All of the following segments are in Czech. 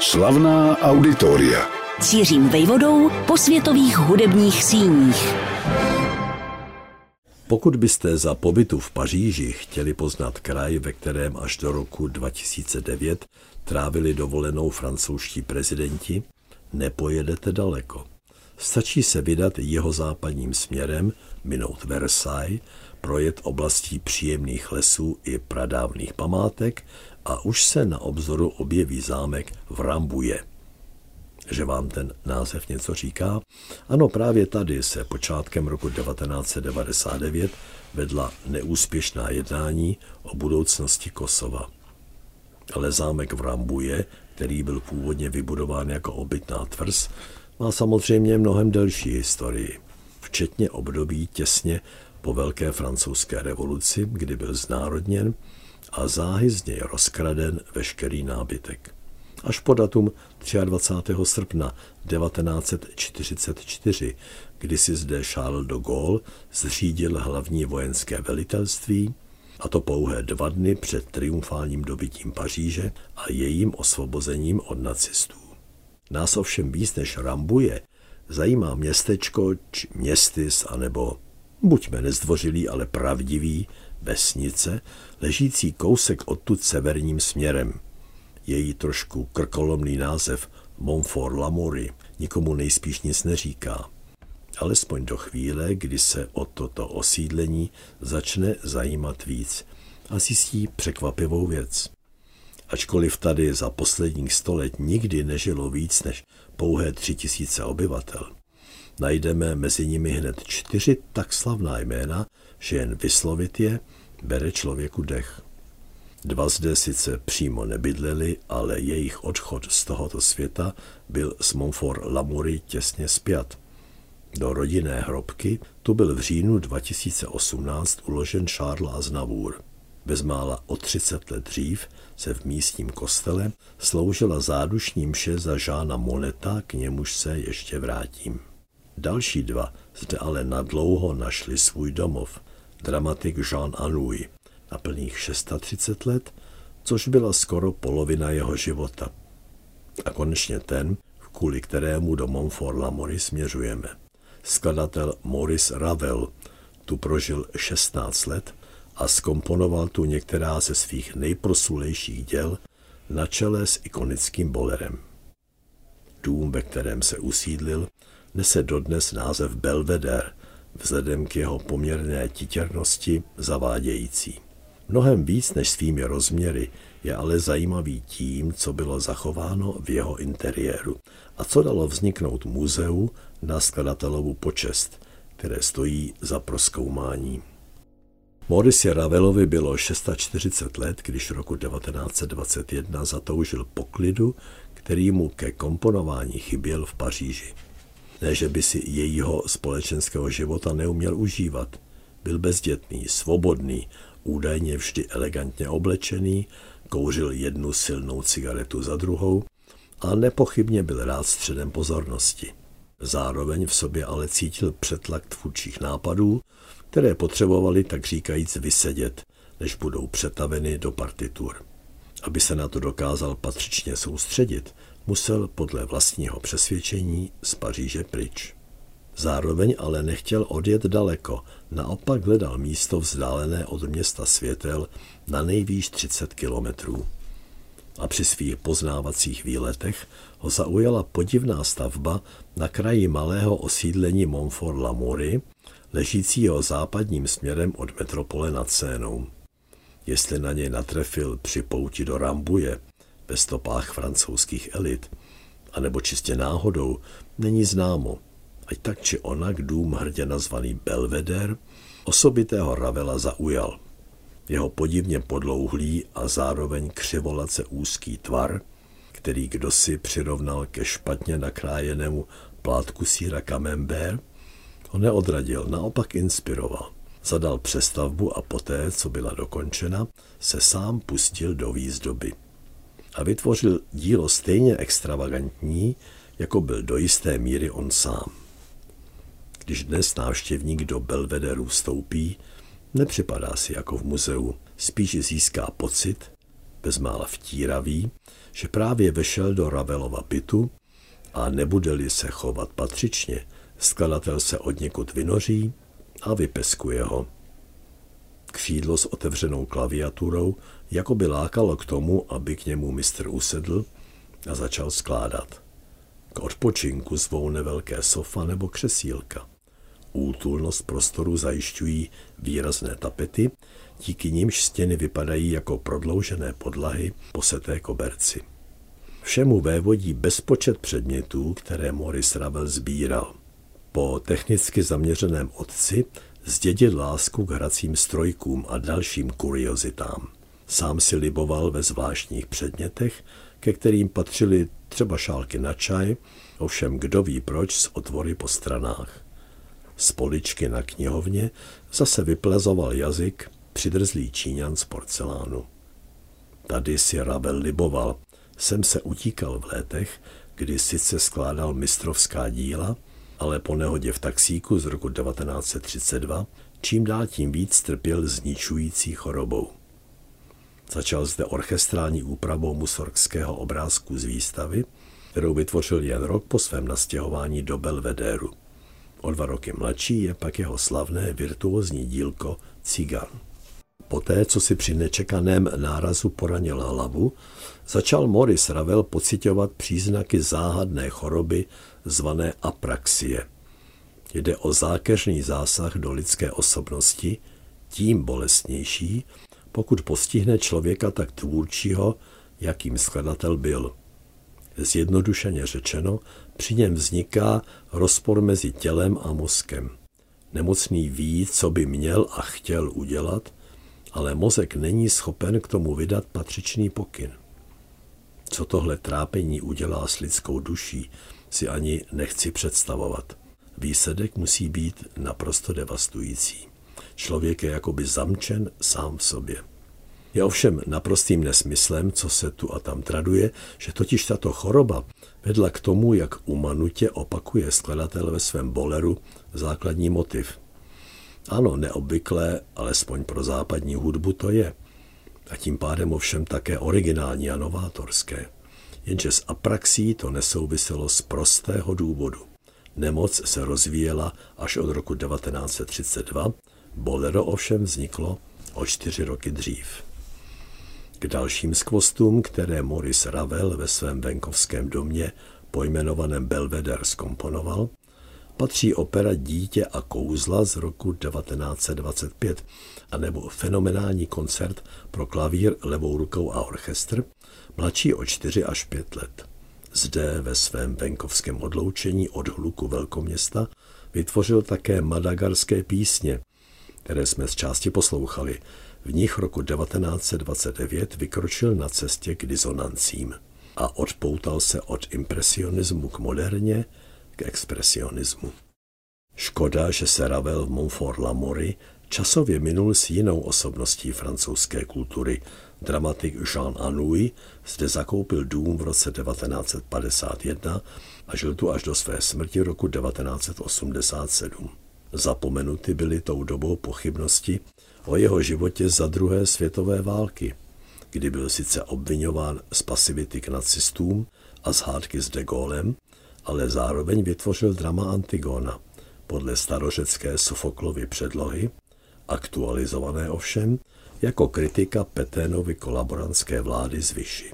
Slavná auditoria. Cířím vejvodou po světových hudebních síních. Pokud byste za pobytu v Paříži chtěli poznat kraj, ve kterém až do roku 2009 trávili dovolenou francouzští prezidenti, nepojedete daleko. Stačí se vydat jeho západním směrem, minout Versailles, projet oblastí příjemných lesů i pradávných památek a už se na obzoru objeví zámek v Rambuje. Že vám ten název něco říká? Ano, právě tady se počátkem roku 1999 vedla neúspěšná jednání o budoucnosti Kosova. Ale zámek v Rambuje, který byl původně vybudován jako obytná tvrz, má samozřejmě mnohem delší historii, včetně období těsně po Velké francouzské revoluci, kdy byl znárodněn a záhy z něj rozkraden veškerý nábytek. Až po datum 23. srpna 1944, kdy si zde Charles de Gaulle zřídil hlavní vojenské velitelství, a to pouhé dva dny před triumfálním dobytím Paříže a jejím osvobozením od nacistů. Nás ovšem víc než Rambuje zajímá městečko či městys anebo buďme nezdvořilí, ale pravdiví, vesnice, ležící kousek odtud severním směrem. Její trošku krkolomný název Montfort Lamory nikomu nejspíš nic neříká. Alespoň do chvíle, kdy se o toto osídlení začne zajímat víc a zjistí překvapivou věc. Ačkoliv tady za posledních sto let nikdy nežilo víc než pouhé tři tisíce obyvatel, najdeme mezi nimi hned čtyři tak slavná jména, že jen vyslovit je bere člověku dech. Dva zde sice přímo nebydleli, ale jejich odchod z tohoto světa byl s Montfort Lamury těsně spjat. Do rodinné hrobky tu byl v říjnu 2018 uložen Charles Aznavour. Bezmála o 30 let dřív se v místním kostele sloužila zádušní mše za Žána Moneta, k němuž se ještě vrátím. Další dva zde ale nadlouho našli svůj domov. Dramatik Jean Anouilh na plných 630 let, což byla skoro polovina jeho života. A konečně ten, kvůli kterému do Montfort la Mori směřujeme. Skladatel Maurice Ravel tu prožil 16 let a skomponoval tu některá ze svých nejprosulejších děl na čele s ikonickým bolerem. Dům, ve kterém se usídlil, nese dodnes název Belvedere, vzhledem k jeho poměrné titěrnosti zavádějící. Mnohem víc než svými rozměry je ale zajímavý tím, co bylo zachováno v jeho interiéru a co dalo vzniknout muzeu na skladatelovu počest, které stojí za proskoumání. Maurice Ravelovi bylo 640 let, když roku 1921 zatoužil poklidu, který mu ke komponování chyběl v Paříži. Ne, že by si jejího společenského života neuměl užívat. Byl bezdětný, svobodný, údajně vždy elegantně oblečený, kouřil jednu silnou cigaretu za druhou a nepochybně byl rád středem pozornosti. Zároveň v sobě ale cítil přetlak tvůrčích nápadů, které potřebovali tak říkajíc vysedět, než budou přetaveny do partitur. Aby se na to dokázal patřičně soustředit, musel podle vlastního přesvědčení z Paříže pryč. Zároveň ale nechtěl odjet daleko, naopak hledal místo vzdálené od města světel na nejvýš 30 kilometrů. A při svých poznávacích výletech ho zaujala podivná stavba na kraji malého osídlení Montfort Lamory, ležícího západním směrem od metropole nad Sénou. Jestli na něj natrefil při pouti do Rambuje, ve stopách francouzských elit, anebo čistě náhodou, není známo. Ať tak či onak dům hrdě nazvaný Belvedere osobitého Ravela zaujal. Jeho podivně podlouhlý a zároveň křivolace úzký tvar, který kdosi přirovnal ke špatně nakrájenému plátku síra camembert, ho neodradil, naopak inspiroval. Zadal přestavbu a poté, co byla dokončena, se sám pustil do výzdoby a vytvořil dílo stejně extravagantní, jako byl do jisté míry on sám. Když dnes návštěvník do Belvederu vstoupí, nepřipadá si jako v muzeu, spíš získá pocit, bezmála vtíravý, že právě vešel do Ravelova bytu a nebude-li se chovat patřičně, skladatel se od někud vynoří a vypeskuje ho. Křídlo s otevřenou klaviaturou jako by lákalo k tomu, aby k němu mistr usedl a začal skládat. K odpočinku zvolne velké sofa nebo křesílka. Útulnost prostoru zajišťují výrazné tapety, díky nimž stěny vypadají jako prodloužené podlahy poseté koberci. Všemu vévodí bezpočet předmětů, které Morris Ravel sbíral. Po technicky zaměřeném otci zdědil lásku k hracím strojkům a dalším kuriozitám. Sám si liboval ve zvláštních předmětech, ke kterým patřily třeba šálky na čaj, ovšem kdo ví proč s otvory po stranách. Z poličky na knihovně zase vyplezoval jazyk přidrzlý Číňan z porcelánu. Tady si Ravel liboval, sem se utíkal v létech, kdy sice skládal mistrovská díla, ale po nehodě v taxíku z roku 1932 čím dál tím víc trpěl zničující chorobou. Začal zde orchestrální úpravou musorgského obrázku z výstavy, kterou vytvořil jen rok po svém nastěhování do Belvedéru. O dva roky mladší je pak jeho slavné virtuózní dílko Cigan. Poté, co si při nečekaném nárazu poranil hlavu, začal Morris Ravel pocitovat příznaky záhadné choroby zvané apraxie. Jde o zákeřný zásah do lidské osobnosti, tím bolestnější, pokud postihne člověka tak tvůrčího, jakým skladatel byl. Zjednodušeně řečeno, při něm vzniká rozpor mezi tělem a mozkem. Nemocný ví, co by měl a chtěl udělat, ale mozek není schopen k tomu vydat patřičný pokyn. Co tohle trápení udělá s lidskou duší, si ani nechci představovat. Výsledek musí být naprosto devastující. Člověk je jakoby zamčen sám v sobě. Je ovšem naprostým nesmyslem, co se tu a tam traduje, že totiž tato choroba vedla k tomu, jak umanutě opakuje skladatel ve svém boleru základní motiv. Ano, neobvyklé, alespoň pro západní hudbu to je. A tím pádem ovšem také originální a novátorské. Jenže s apraxí to nesouviselo z prostého důvodu. Nemoc se rozvíjela až od roku 1932, bolero ovšem vzniklo o čtyři roky dřív. K dalším skvostům, které Maurice Ravel ve svém venkovském domě pojmenovaném Belvedere skomponoval, patří opera Dítě a kouzla z roku 1925, anebo fenomenální koncert pro klavír levou rukou a orchestr, mladší o 4 až 5 let. Zde ve svém venkovském odloučení od hluku velkoměsta vytvořil také madagarské písně, které jsme z části poslouchali. V nich roku 1929 vykročil na cestě k disonancím a odpoutal se od impresionismu k moderně, k expresionismu. Škoda, že se Ravel v Montfort Lamory časově minul s jinou osobností francouzské kultury. Dramatik Jean Anouilh zde zakoupil dům v roce 1951 a žil tu až do své smrti roku 1987. Zapomenuty byly tou dobou pochybnosti o jeho životě za druhé světové války, kdy byl sice obvinován z pasivity k nacistům a z hádky s de Gaulem, ale zároveň vytvořil drama Antigona podle starořecké Sofoklovy předlohy, aktualizované ovšem jako kritika Peténovy kolaborantské vlády z Vyši.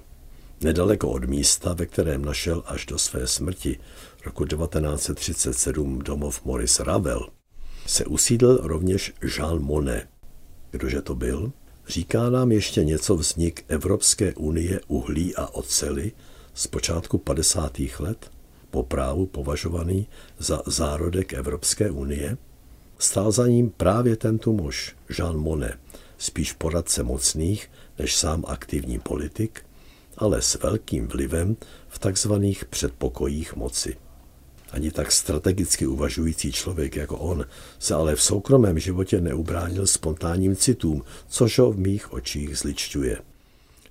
Nedaleko od místa, ve kterém našel až do své smrti roku 1937 domov Maurice Ravel, se usídl rovněž Jean Monnet. Kdože to byl? Říká nám ještě něco vznik Evropské unie uhlí a ocely z počátku 50. let? po právu považovaný za zárodek Evropské unie, stál za ním právě tento muž, Jean Monnet, spíš poradce mocných než sám aktivní politik, ale s velkým vlivem v takzvaných předpokojích moci. Ani tak strategicky uvažující člověk jako on se ale v soukromém životě neubránil spontánním citům, což ho v mých očích zličťuje.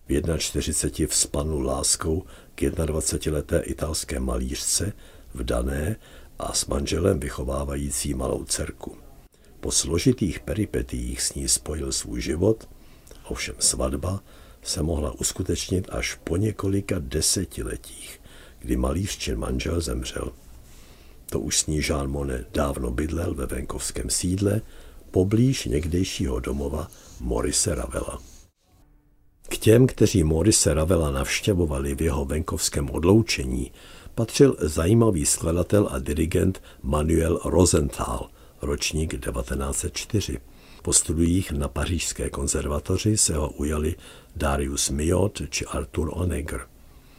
V 41 vzpanu láskou k 21-leté italské malířce, vdané a s manželem vychovávající malou dcerku. Po složitých peripetiích s ní spojil svůj život, ovšem svatba se mohla uskutečnit až po několika desetiletích, kdy malíř či manžel zemřel. To už s ní Jean Monnet dávno bydlel ve venkovském sídle, poblíž někdejšího domova Morise Ravela. K těm, kteří Morise Ravela navštěvovali v jeho venkovském odloučení, patřil zajímavý skladatel a dirigent Manuel Rosenthal, ročník 1904. Po studiích na pařížské konzervatoři se ho ujali Darius Miot či Arthur Honegger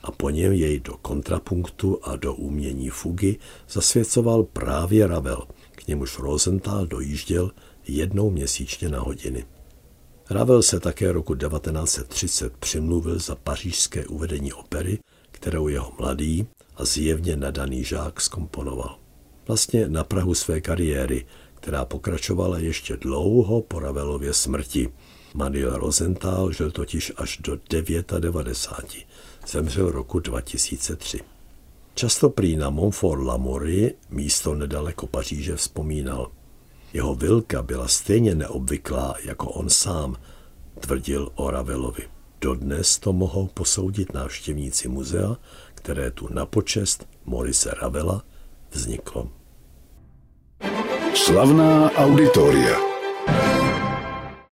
a po něm jej do kontrapunktu a do umění fugy zasvěcoval právě Ravel, k němuž Rosenthal dojížděl jednou měsíčně na hodiny. Ravel se také roku 1930 přimluvil za pařížské uvedení opery, kterou jeho mladý a zjevně nadaný žák skomponoval. Vlastně na Prahu své kariéry, která pokračovala ještě dlouho po Ravelově smrti. Manuel Rosenthal žil totiž až do 99. Zemřel roku 2003. Často prý na Montfort Lamory, místo nedaleko Paříže, vzpomínal. Jeho vilka byla stejně neobvyklá jako on sám, tvrdil o Ravelovi. Dodnes to mohou posoudit návštěvníci muzea, které tu na počest Morise Ravela vzniklo. Slavná auditoria.